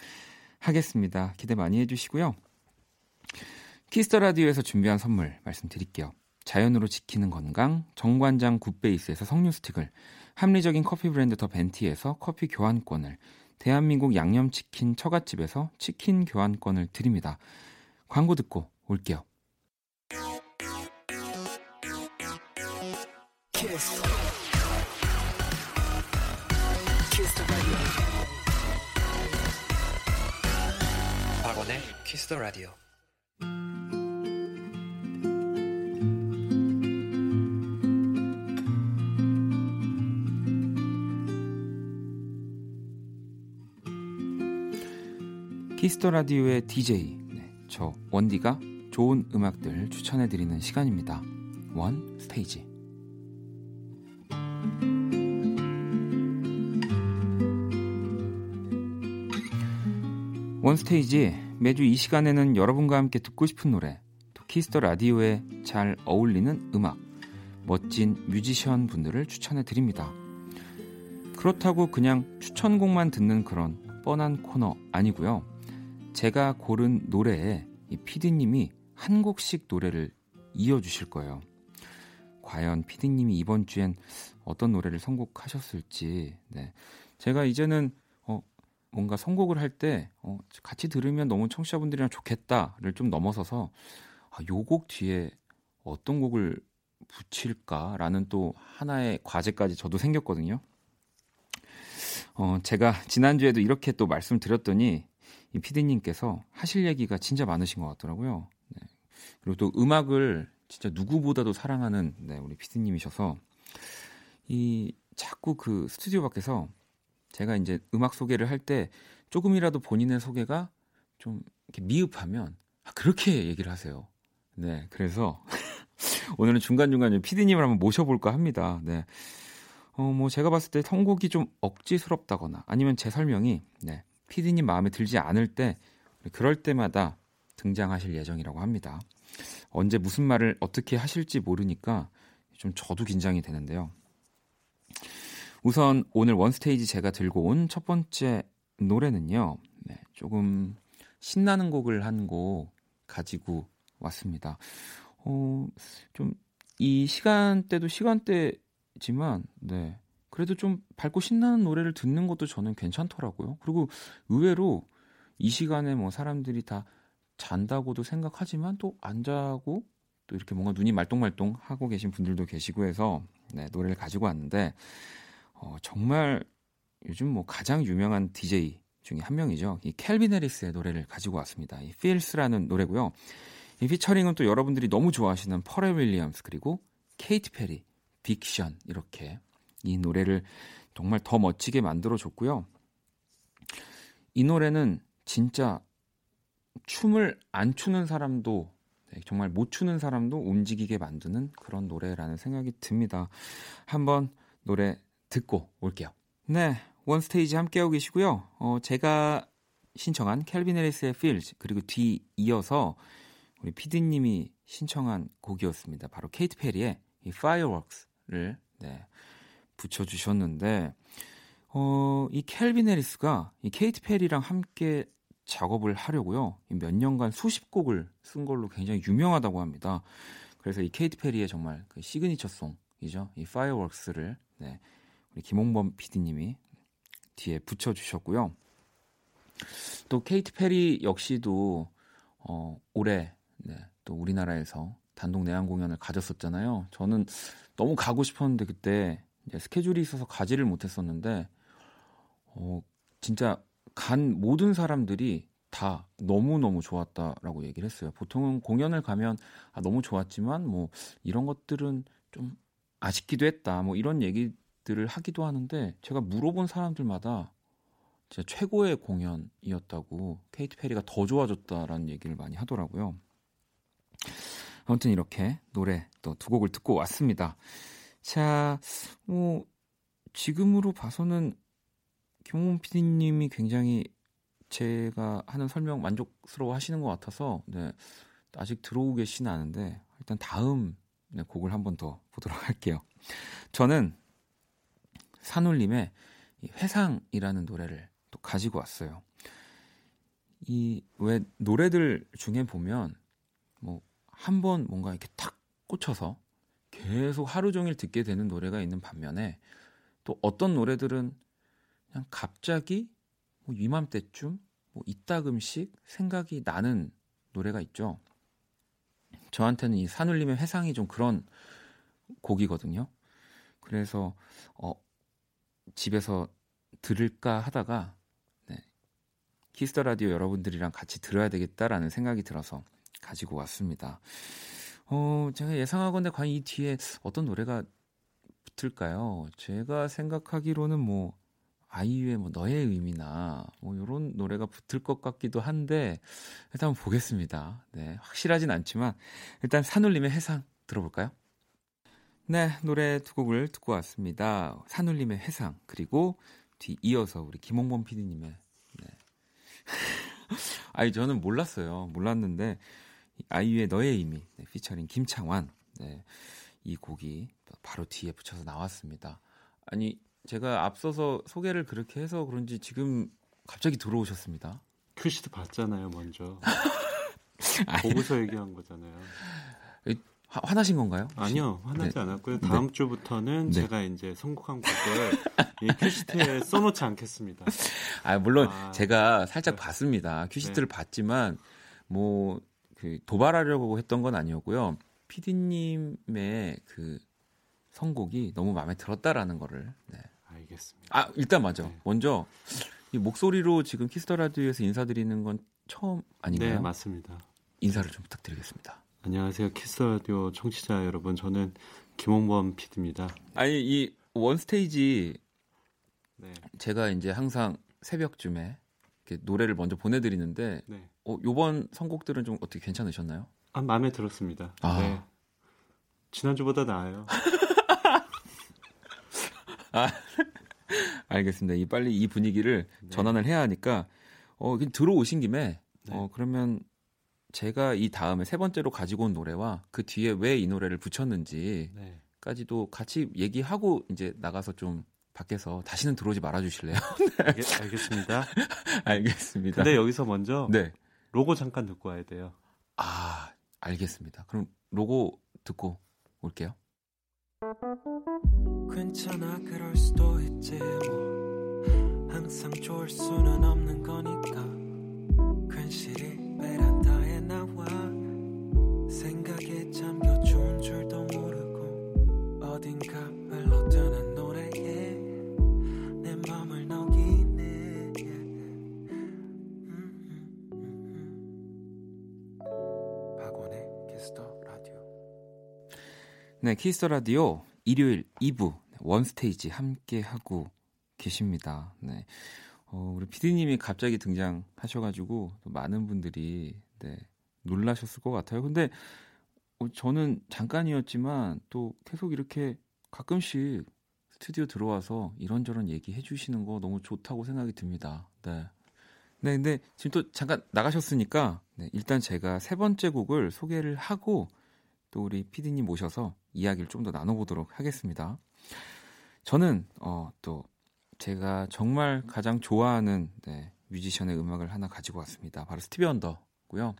하겠습니다. 기대 많이 해주시고요. Kiss the Radio에서 준비한 선물 말씀드릴게요. 자연으로 지키는 건강, 정관장 굿베이스에서 석류 스틱을, 합리적인 커피 브랜드 더 벤티에서 커피 교환권을, 대한민국 양념치킨 처갓집에서 치킨 교환권을 드립니다. 광고 듣고 올게요. Kiss. Kiss 박원의 Kiss the Radio. Kiss the Radio의 DJ 네, 저 원디가 좋은 음악들 추천해 드리는 시간입니다. One Stage. One Stage 매주 이 시간에는 여러분과 함께 듣고 싶은 노래, 또 Kiss the Radio에 잘 어울리는 음악, 멋진 뮤지션 분들을 추천해 드립니다. 그렇다고 그냥 추천곡만 듣는 그런 뻔한 코너 아니고요. 제가 고른 노래에 이 PD님이 한 곡씩 노래를 이어주실 거예요. 과연 PD님이 이번 주엔 어떤 노래를 선곡하셨을지, 네. 제가 이제는, 어, 뭔가 선곡을 할 때, 어, 같이 들으면 너무 청취자분들이랑 좋겠다를 좀 넘어서서, 아, 요곡 뒤에 어떤 곡을 붙일까라는 또 하나의 과제까지 저도 생겼거든요. 어, 제가 지난주에도 이렇게 또 말씀드렸더니, 이 피디님께서 하실 얘기가 진짜 많으신 것 같더라고요. 네. 그리고 또 음악을 진짜 누구보다도 사랑하는 네, 우리 피디님이셔서 이 자꾸 그 스튜디오 밖에서 제가 이제 음악 소개를 할 때 조금이라도 본인의 소개가 좀 이렇게 미흡하면 아, 그렇게 얘기를 하세요. 네, 그래서 오늘은 중간중간 피디님을 한번 모셔볼까 합니다. 네. 어, 뭐 제가 봤을 때 선곡이 좀 억지스럽다거나 아니면 제 설명이 네, 피디님 마음에 들지 않을 때 그럴 때마다 등장하실 예정이라고 합니다. 언제 무슨 말을 어떻게 하실지 모르니까 좀 저도 긴장이 되는데요. 우선 오늘 원스테이지 제가 들고 온 첫 번째 노래는요. 네, 조금 신나는 곡을 한 곡 가지고 왔습니다. 어, 좀 이 시간대도 시간대지만 네. 그래도 좀 밝고 신나는 노래를 듣는 것도 저는 괜찮더라고요. 그리고 의외로 이 시간에 뭐 사람들이 다 잔다고도 생각하지만 또 안 자고 또 이렇게 뭔가 눈이 말똥말똥 하고 계신 분들도 계시고 해서 네, 노래를 가지고 왔는데 어, 정말 요즘 뭐 가장 유명한 DJ 중에 한 명이죠. 이 캘빈 해리스의 노래를 가지고 왔습니다. 이 Feels라는 노래고요. 이 피처링은 또 여러분들이 너무 좋아하시는 퍼렐 윌리엄스 그리고 케이티 페리, 빅 션 이렇게 이 노래를 정말 더 멋지게 만들어 줬고요. 이 노래는 진짜 춤을 안 추는 사람도 네, 정말 못 추는 사람도 움직이게 만드는 그런 노래라는 생각이 듭니다. 한번 노래 듣고 올게요. 네, 원스테이지 함께하고 계시고요. 어, 제가 신청한 켈빈 해리스의 Feels 그리고 뒤 이어서 우리 피디님이 신청한 곡이었습니다. 바로 케이트 페리의 이 Fireworks를 네, 붙여주셨는데, 어, 이 캘빈 해리스가 이 케이티 페리랑 함께 작업을 하려고요. 몇 년간 수십 곡을 쓴 걸로 굉장히 유명하다고 합니다. 그래서 이 케이티 페리의 정말 그 signature song이죠. 이 Fireworks를 네, 우리 김홍범 PD님이 뒤에 붙여주셨고요. 또 케이티 페리 역시도 어, 올해 네, 또 우리나라에서 단독 내한 공연을 가졌었잖아요. 저는 너무 가고 싶었는데 그때 스케줄이 있어서 가지를 못했었는데 어, 진짜 간 모든 사람들이 다 너무너무 좋았다라고 얘기를 했어요. 보통은 공연을 가면 아, 너무 좋았지만 뭐 이런 것들은 좀 아쉽기도 했다. 뭐 이런 얘기들을 하기도 하는데 제가 물어본 사람들마다 진짜 최고의 공연이었다고 케이트 페리가 더 좋아졌다라는 얘기를 많이 하더라고요. 아무튼 이렇게 노래 또 두 곡을 듣고 왔습니다. 자, 뭐, 지금으로 봐서는 김홍 PD님이 굉장히 제가 하는 설명 만족스러워 하시는 것 같아서, 네, 아직 들어오고 계시는 않은데, 일단 다음 네, 곡을 한 번 더 보도록 할게요. 저는 산울림의 회상이라는 노래를 또 가지고 왔어요. 이 왜 노래들 중에 보면 뭐 한 번 뭔가 이렇게 탁 꽂혀서 계속 하루 종일 듣게 되는 노래가 있는 반면에 또 어떤 노래들은 그냥 갑자기 뭐 이맘때쯤 뭐 이따금씩 생각이 나는 노래가 있죠. 저한테는 이 산울림의 회상이 좀 그런 곡이거든요. 그래서 어 집에서 들을까 하다가 네. Kiss the Radio 여러분들이랑 같이 들어야 되겠다라는 생각이 들어서 가지고 왔습니다. 어, 제가 예상하건데 과연 이 뒤에 어떤 노래가 붙을까요? 제가 생각하기로는 뭐 아이유의 뭐 너의 의미나 뭐 이런 노래가 붙을 것 같기도 한데 일단 보겠습니다. 네, 확실하진 않지만 일단 산울림의 해상 들어볼까요? 네, 노래 두 곡을 듣고 왔습니다. 산울림의 해상 그리고 뒤 이어서 우리 김홍범 PD님의 네. 아니 저는 몰랐어요. 몰랐는데 아이유의 너의 의미 네, 피처링 김창완 네, 이 곡이 바로 뒤에 붙여서 나왔습니다. 아니 제가 앞서서 소개를 그렇게 해서 그런지 지금 갑자기 들어오셨습니다. 큐시트 봤잖아요, 먼저. 보고서 얘기한 거잖아요. 화, 화나신 건가요? 아니요, 화나지 네. 않았고요. 다음 네. 주부터는 네. 제가 이제 선곡한 곡을 이 큐시트에 써놓지 않겠습니다. 아, 물론 아, 제가 살짝 네. 봤습니다. 큐시트를 네. 봤지만 뭐 그 도발하려고 했던 건 아니었고요. 피디님의 그 선곡이 너무 마음에 들었다라는 거를 네. 알겠습니다. 아 일단 맞아. 네. 먼저 이 목소리로 지금 Kiss the Radio에서 인사드리는 건 처음 아닌가요? 네 맞습니다. 인사를 좀 부탁드리겠습니다. 안녕하세요 Kiss the Radio 청취자 여러분. 저는 김홍범 PD입니다. 아니 이 One Stage 네. 제가 이제 항상 새벽쯤에 이렇게 노래를 먼저 보내드리는데 네. 어, 요번 선곡들은 좀 어떻게 괜찮으셨나요? 아 마음에 들었습니다. 아. 네. 지난주보다 나아요. 아, 알겠습니다. 이 빨리 이 분위기를 네. 전환을 해야 하니까 어 들어오신 김에 네. 어 그러면 제가 이 다음에 세 번째로 가지고 온 노래와 그 뒤에 왜 이 노래를 붙였는지까지도 네. 같이 얘기하고 이제 나가서 좀 밖에서 다시는 들어오지 말아 주실래요? 알, 알겠 습니다. 알겠습니다. 근데 여기서 먼저 네. 로고 잠깐 듣고 와야 돼요. 아, 알겠습니다. 그럼 로고 듣고 올게요. 괜찮아 그럴 수도 있지 뭐 항상 좋을 수는 없는 거니까 괜시리 베란다에 나와 생각에 잠겨 좋은 줄도 모르고 어딘가 흘러드는 네 Kiss the Radio 일요일 2부 One Stage 함께 하고 계십니다. 네. 어, 우리 피디님이 갑자기 등장하셔가지고 또 많은 분들이 네, 놀라셨을 것 같아요. 근데 어, 저는 잠깐이었지만 또 계속 이렇게 가끔씩 스튜디오 들어와서 이런저런 얘기 해 주시는 거 너무 좋다고 생각이 듭니다. 네. 네, 근데 지금 또 잠깐 나가셨으니까 네, 일단 제가 세 번째 곡을 소개를 하고 또 우리 피디님 모셔서 이야기를 좀 더 나눠보도록 하겠습니다. 저는 어, 또 제가 정말 가장 좋아하는 네, 뮤지션의 음악을 하나 가지고 왔습니다. 바로 스티비 원더고요.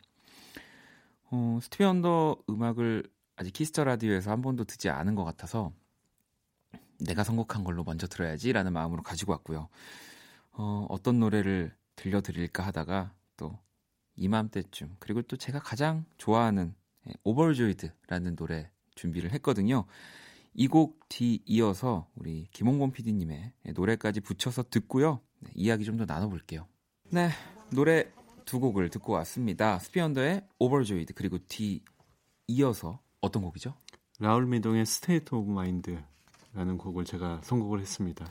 어, 스티비 원더 음악을 아직 Kiss the Radio에서 한 번도 듣지 않은 것 같아서 내가 선곡한 걸로 먼저 들어야지라는 마음으로 가지고 왔고요. 어, 어떤 노래를 들려드릴까 하다가 또 이맘때쯤 그리고 또 제가 가장 좋아하는 Overjoyed라는 노래 준비를 했거든요. 이 곡 뒤 이어서 우리 김홍범 PD님의 노래까지 붙여서 듣고요. 네, 이야기 좀 더 나눠볼게요. 네, 노래 두 곡을 듣고 왔습니다. 스티비 원더의 Overjoyed 그리고 뒤 이어서 어떤 곡이죠? 라울 미동의 State of Mind라는 곡을 제가 선곡을 했습니다.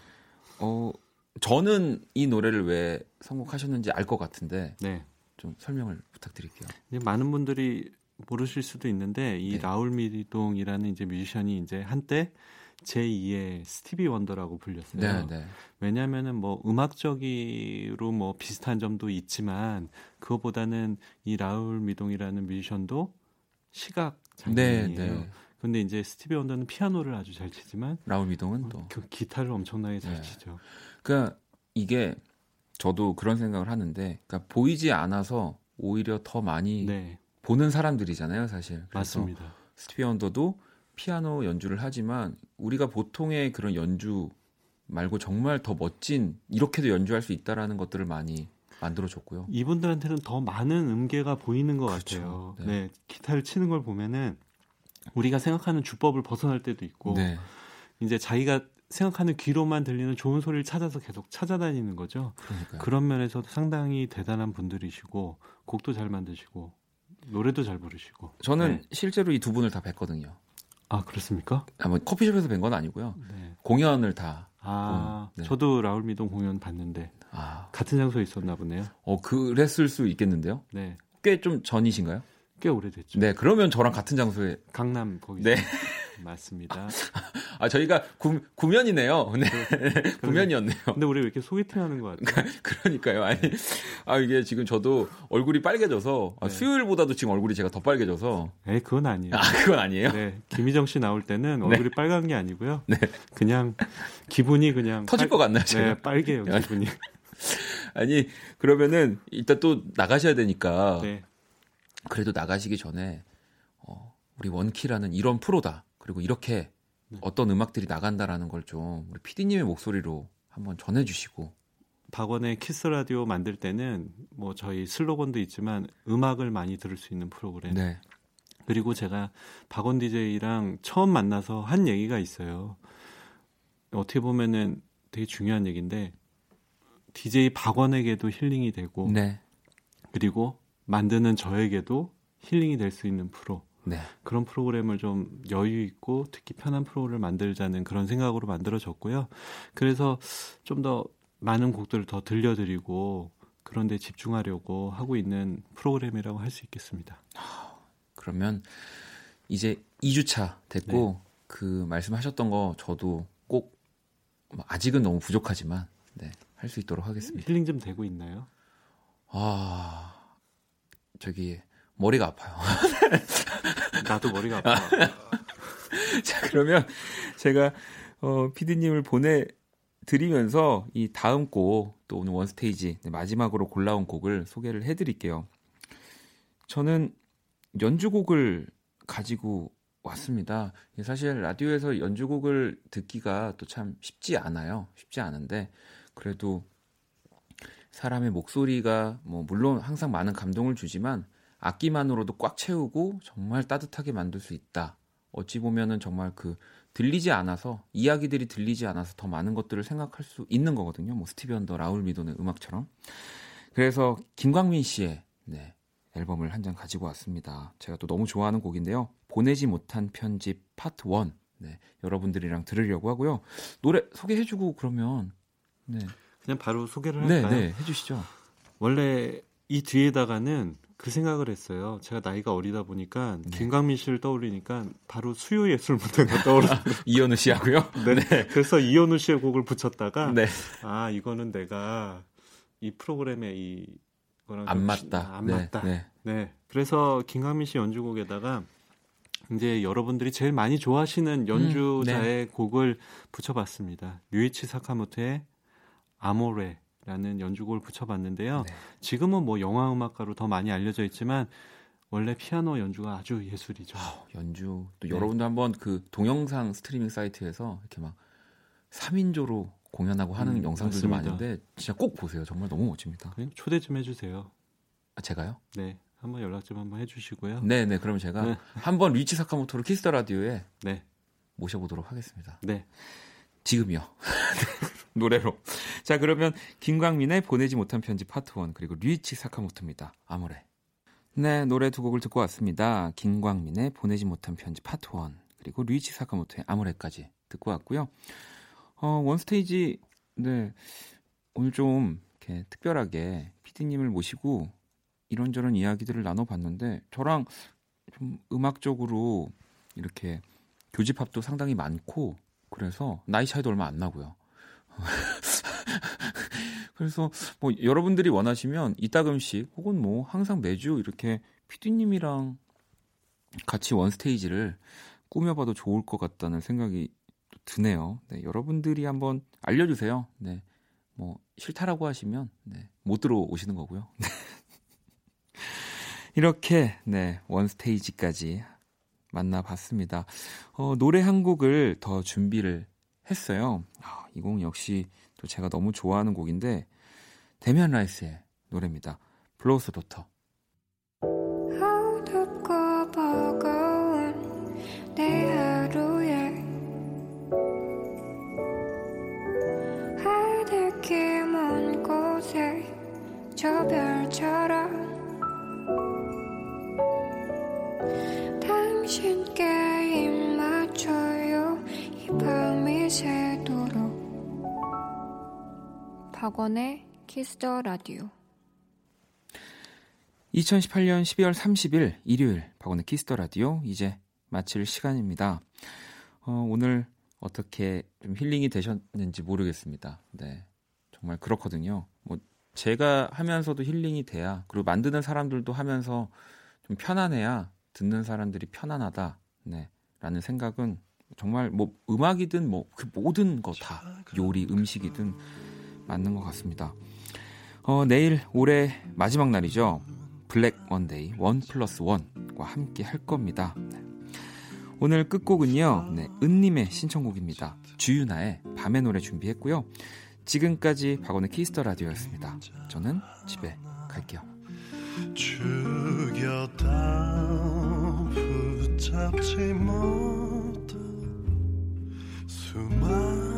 어, 저는 이 노래를 왜 선곡하셨는지 알 것 같은데 네. 좀 설명을 부탁드릴게요. 많은 분들이 모르실 수도 있는데 이 네. 라울 미동이라는 이제 뮤지션이 이제 한때 제2의 스티비 원더라고 불렸어요. 네, 네. 왜냐하면은 뭐 음악적으로 뭐 비슷한 점도 있지만 그거보다는 이 라울 미동이라는 뮤지션도 시각 장인이에요. 네, 네. 근데 이제 스티비 원더는 피아노를 아주 잘 치지만 라울 미동은 또그 기타를 엄청나게 잘 네. 치죠. 그러니까 이게 저도 그런 생각을 하는데 그러니까 보이지 않아서 오히려 더 많이 네. 보는 사람들이잖아요, 사실. 맞습니다. 스티비 원더도 피아노 연주를 하지만 우리가 보통의 그런 연주 말고 정말 더 멋진 이렇게도 연주할 수 있다라는 것들을 많이 만들어줬고요. 이분들한테는 더 많은 음계가 보이는 것 그렇죠. 같아요. 네. 네. 기타를 치는 걸 보면은 우리가 생각하는 주법을 벗어날 때도 있고 네. 이제 자기가 생각하는 귀로만 들리는 좋은 소리를 찾아서 계속 찾아다니는 거죠. 그러니까요. 그런 면에서도 상당히 대단한 분들이시고 곡도 잘 만드시고 노래도 잘 부르시고. 저는 네. 실제로 이 두 분을 다 뵀거든요. 아 그렇습니까? 아, 뭐 커피숍에서 뵌 건 아니고요. 네. 공연을 다. 아, 본, 네. 저도 라울 미동 공연 봤는데 아. 같은 장소에 있었나 보네요. 어, 그랬을 수 있겠는데요. 네. 꽤 좀 전이신가요? 꽤 오래됐죠. 네, 그러면 저랑 같은 장소에 강남 거기. 네. 맞습니다. 아 저희가 구, 구면이네요. 네. 구면이었네요. 근데 우리 왜 이렇게 소개팅 하는 것 같아요? 그러니까요. 아니 아 이게 지금 저도 얼굴이 빨개져서 아, 네. 수요일보다도 지금 얼굴이 제가 더 빨개져서. 에 그건 아니에요. 아 그건 아니에요? 네. 김희정 씨 나올 때는 네. 얼굴이 네. 빨간 게 아니고요. 네. 그냥 기분이 그냥 터질 빨, 것 같나요? 제가? 네, 빨개요 기분이. 아니 그러면은 일단 또 나가셔야 되니까. 네. 그래도 나가시기 전에 어, 우리 원키라는 이런 프로다. 그리고 이렇게 네. 어떤 음악들이 나간다라는 걸 좀 우리 PD님의 목소리로 한번 전해주시고. 박원의 키스 라디오 만들 때는 뭐 저희 슬로건도 있지만 음악을 많이 들을 수 있는 프로그램. 네. 그리고 제가 박원 DJ랑 처음 만나서 한 얘기가 있어요. 어떻게 보면은 되게 중요한 얘기인데 DJ 박원에게도 힐링이 되고 네. 그리고 만드는 저에게도 힐링이 될 수 있는 프로. 네. 그런 프로그램을 좀 여유 있고 특히 편한 프로를 만들자는 그런 생각으로 만들어졌고요. 그래서 좀 더 많은 곡들을 더 들려드리고 그런 데 집중하려고 하고 있는 프로그램이라고 할 수 있겠습니다. 그러면 이제 2주차 됐고 네. 그 말씀하셨던 거 저도 꼭뭐 아직은 너무 부족하지만 네, 할 수 있도록 하겠습니다. 힐링 좀 되고 있나요? 아 저기 머리가 아파요. 나도 머리가 아파. 자 그러면 제가 어, 피디님을 보내 드리면서 이 다음 곡 또 오늘 원 스테이지 네, 마지막으로 골라온 곡을 소개를 해드릴게요. 저는 연주곡을 가지고 왔습니다. 사실 라디오에서 연주곡을 듣기가 또 참 쉽지 않아요. 쉽지 않은데 그래도 사람의 목소리가 뭐 물론 항상 많은 감동을 주지만 악기만으로도 꽉 채우고 정말 따뜻하게 만들 수 있다. 어찌 보면은 정말 그 들리지 않아서 이야기들이 들리지 않아서 더 많은 것들을 생각할 수 있는 거거든요. 뭐 스티비 언더, 라울 미도의 음악처럼. 그래서 김광민 씨의 네, 앨범을 한 장 가지고 왔습니다. 제가 또 너무 좋아하는 곡인데요. 보내지 못한 편집 파트 1. 네, 여러분들이랑 들으려고 하고요. 노래 소개해주고 그러면 네. 그냥 바로 소개를 네, 할까요? 네, 네, 해주시죠. 원래 이 뒤에다가는 그 생각을 했어요. 제가 나이가 어리다 보니까 네. 김광민 씨를 떠올리니까 바로 수요 예술 무대가 떠오르요 이현우 씨하고요. 네. 네. 그래서 이현우 씨의 곡을 붙였다가 네. 아 이거는 내가 이 프로그램에 이 거랑 안 맞다. 아, 안 네. 맞다. 네. 네. 그래서 김광민 씨 연주곡에다가 이제 여러분들이 제일 많이 좋아하시는 연주자의 음, 네. 곡을 붙여봤습니다. 류이치 사카모토의 아모레라는 연주곡을 붙여봤는데요. 네. 지금은 뭐 영화 음악가로 더 많이 알려져 있지만 원래 피아노 연주가 아주 예술이죠. 아, 연주 또 네. 여러분도 한번 그 동영상 스트리밍 사이트에서 이렇게 막 3인조로 공연하고 하는 음, 영상들도 맞습니다. 많은데 진짜 꼭 보세요. 정말 너무 멋집니다. 초대 좀 해주세요. 아, 제가요? 네. 한번 연락 좀 한번 해주시고요. 네, 네. 그럼 제가 네. 한번 류이치 사카모토를 Kiss the Radio에 네. 모셔보도록 하겠습니다. 네. 지금이요. 노래로. 자, 그러면 김광민의 보내지 못한 편지 파트 1 그리고 류이치 사카모토입니다. Amore. 네, 노래 두 곡을 듣고 왔습니다. 김광민의 보내지 못한 편지 파트 1 그리고 류이치 사카모토의 Amore까지 듣고 왔고요. 어, 원스테이지 네. 오늘 좀 이렇게 특별하게 피디님을 모시고 이런저런 이야기들을 나눠봤는데 저랑 좀 음악적으로 이렇게 교집합도 상당히 많고 그래서 나이 차이도 얼마 안 나고요. 그래서 뭐 여러분들이 원하시면 이따금씩 혹은 뭐 항상 매주 이렇게 피디님이랑 같이 원 스테이지를 꾸며봐도 좋을 것 같다는 생각이 드네요. 네, 여러분들이 한번 알려주세요. 네, 뭐 싫다라고 하시면 네, 못 들어오시는 거고요. 네. 이렇게 네, One Stage까지 만나봤습니다. 어, 노래 한 곡을 더 준비를 했어요. 아, 이곡 역시 또 제가 너무 좋아하는 곡인데 데미안 라이스의 노래입니다. Blower's Daughter. 박원의 Kiss the Radio 2018년 12월 30일 일요일 박원의 Kiss the Radio 이제 마칠 시간입니다. 어, 오늘 어떻게 좀 힐링이 되셨는지 모르겠습니다. 네. 정말 그렇거든요. 뭐 제가 하면서도 힐링이 돼야 그리고 만드는 사람들도 하면서 좀 편안해야 듣는 사람들이 편안하다. 네. 라는 생각은 정말 뭐 음악이든 뭐 그 모든 거 다 요리 음식이든 맞는 것 같습니다. 어, 내일 올해 마지막 날이죠. Black One Day One Plus One과 함께 할 겁니다. 네. 오늘 끝곡은요. 네, 은님의 신청곡입니다. 주윤하의 밤의 노래 준비했고요. 지금까지 박원의 Kiss the Radio였습니다. 저는 집에 갈게요. 죽였다 붙잡지 못한 수많은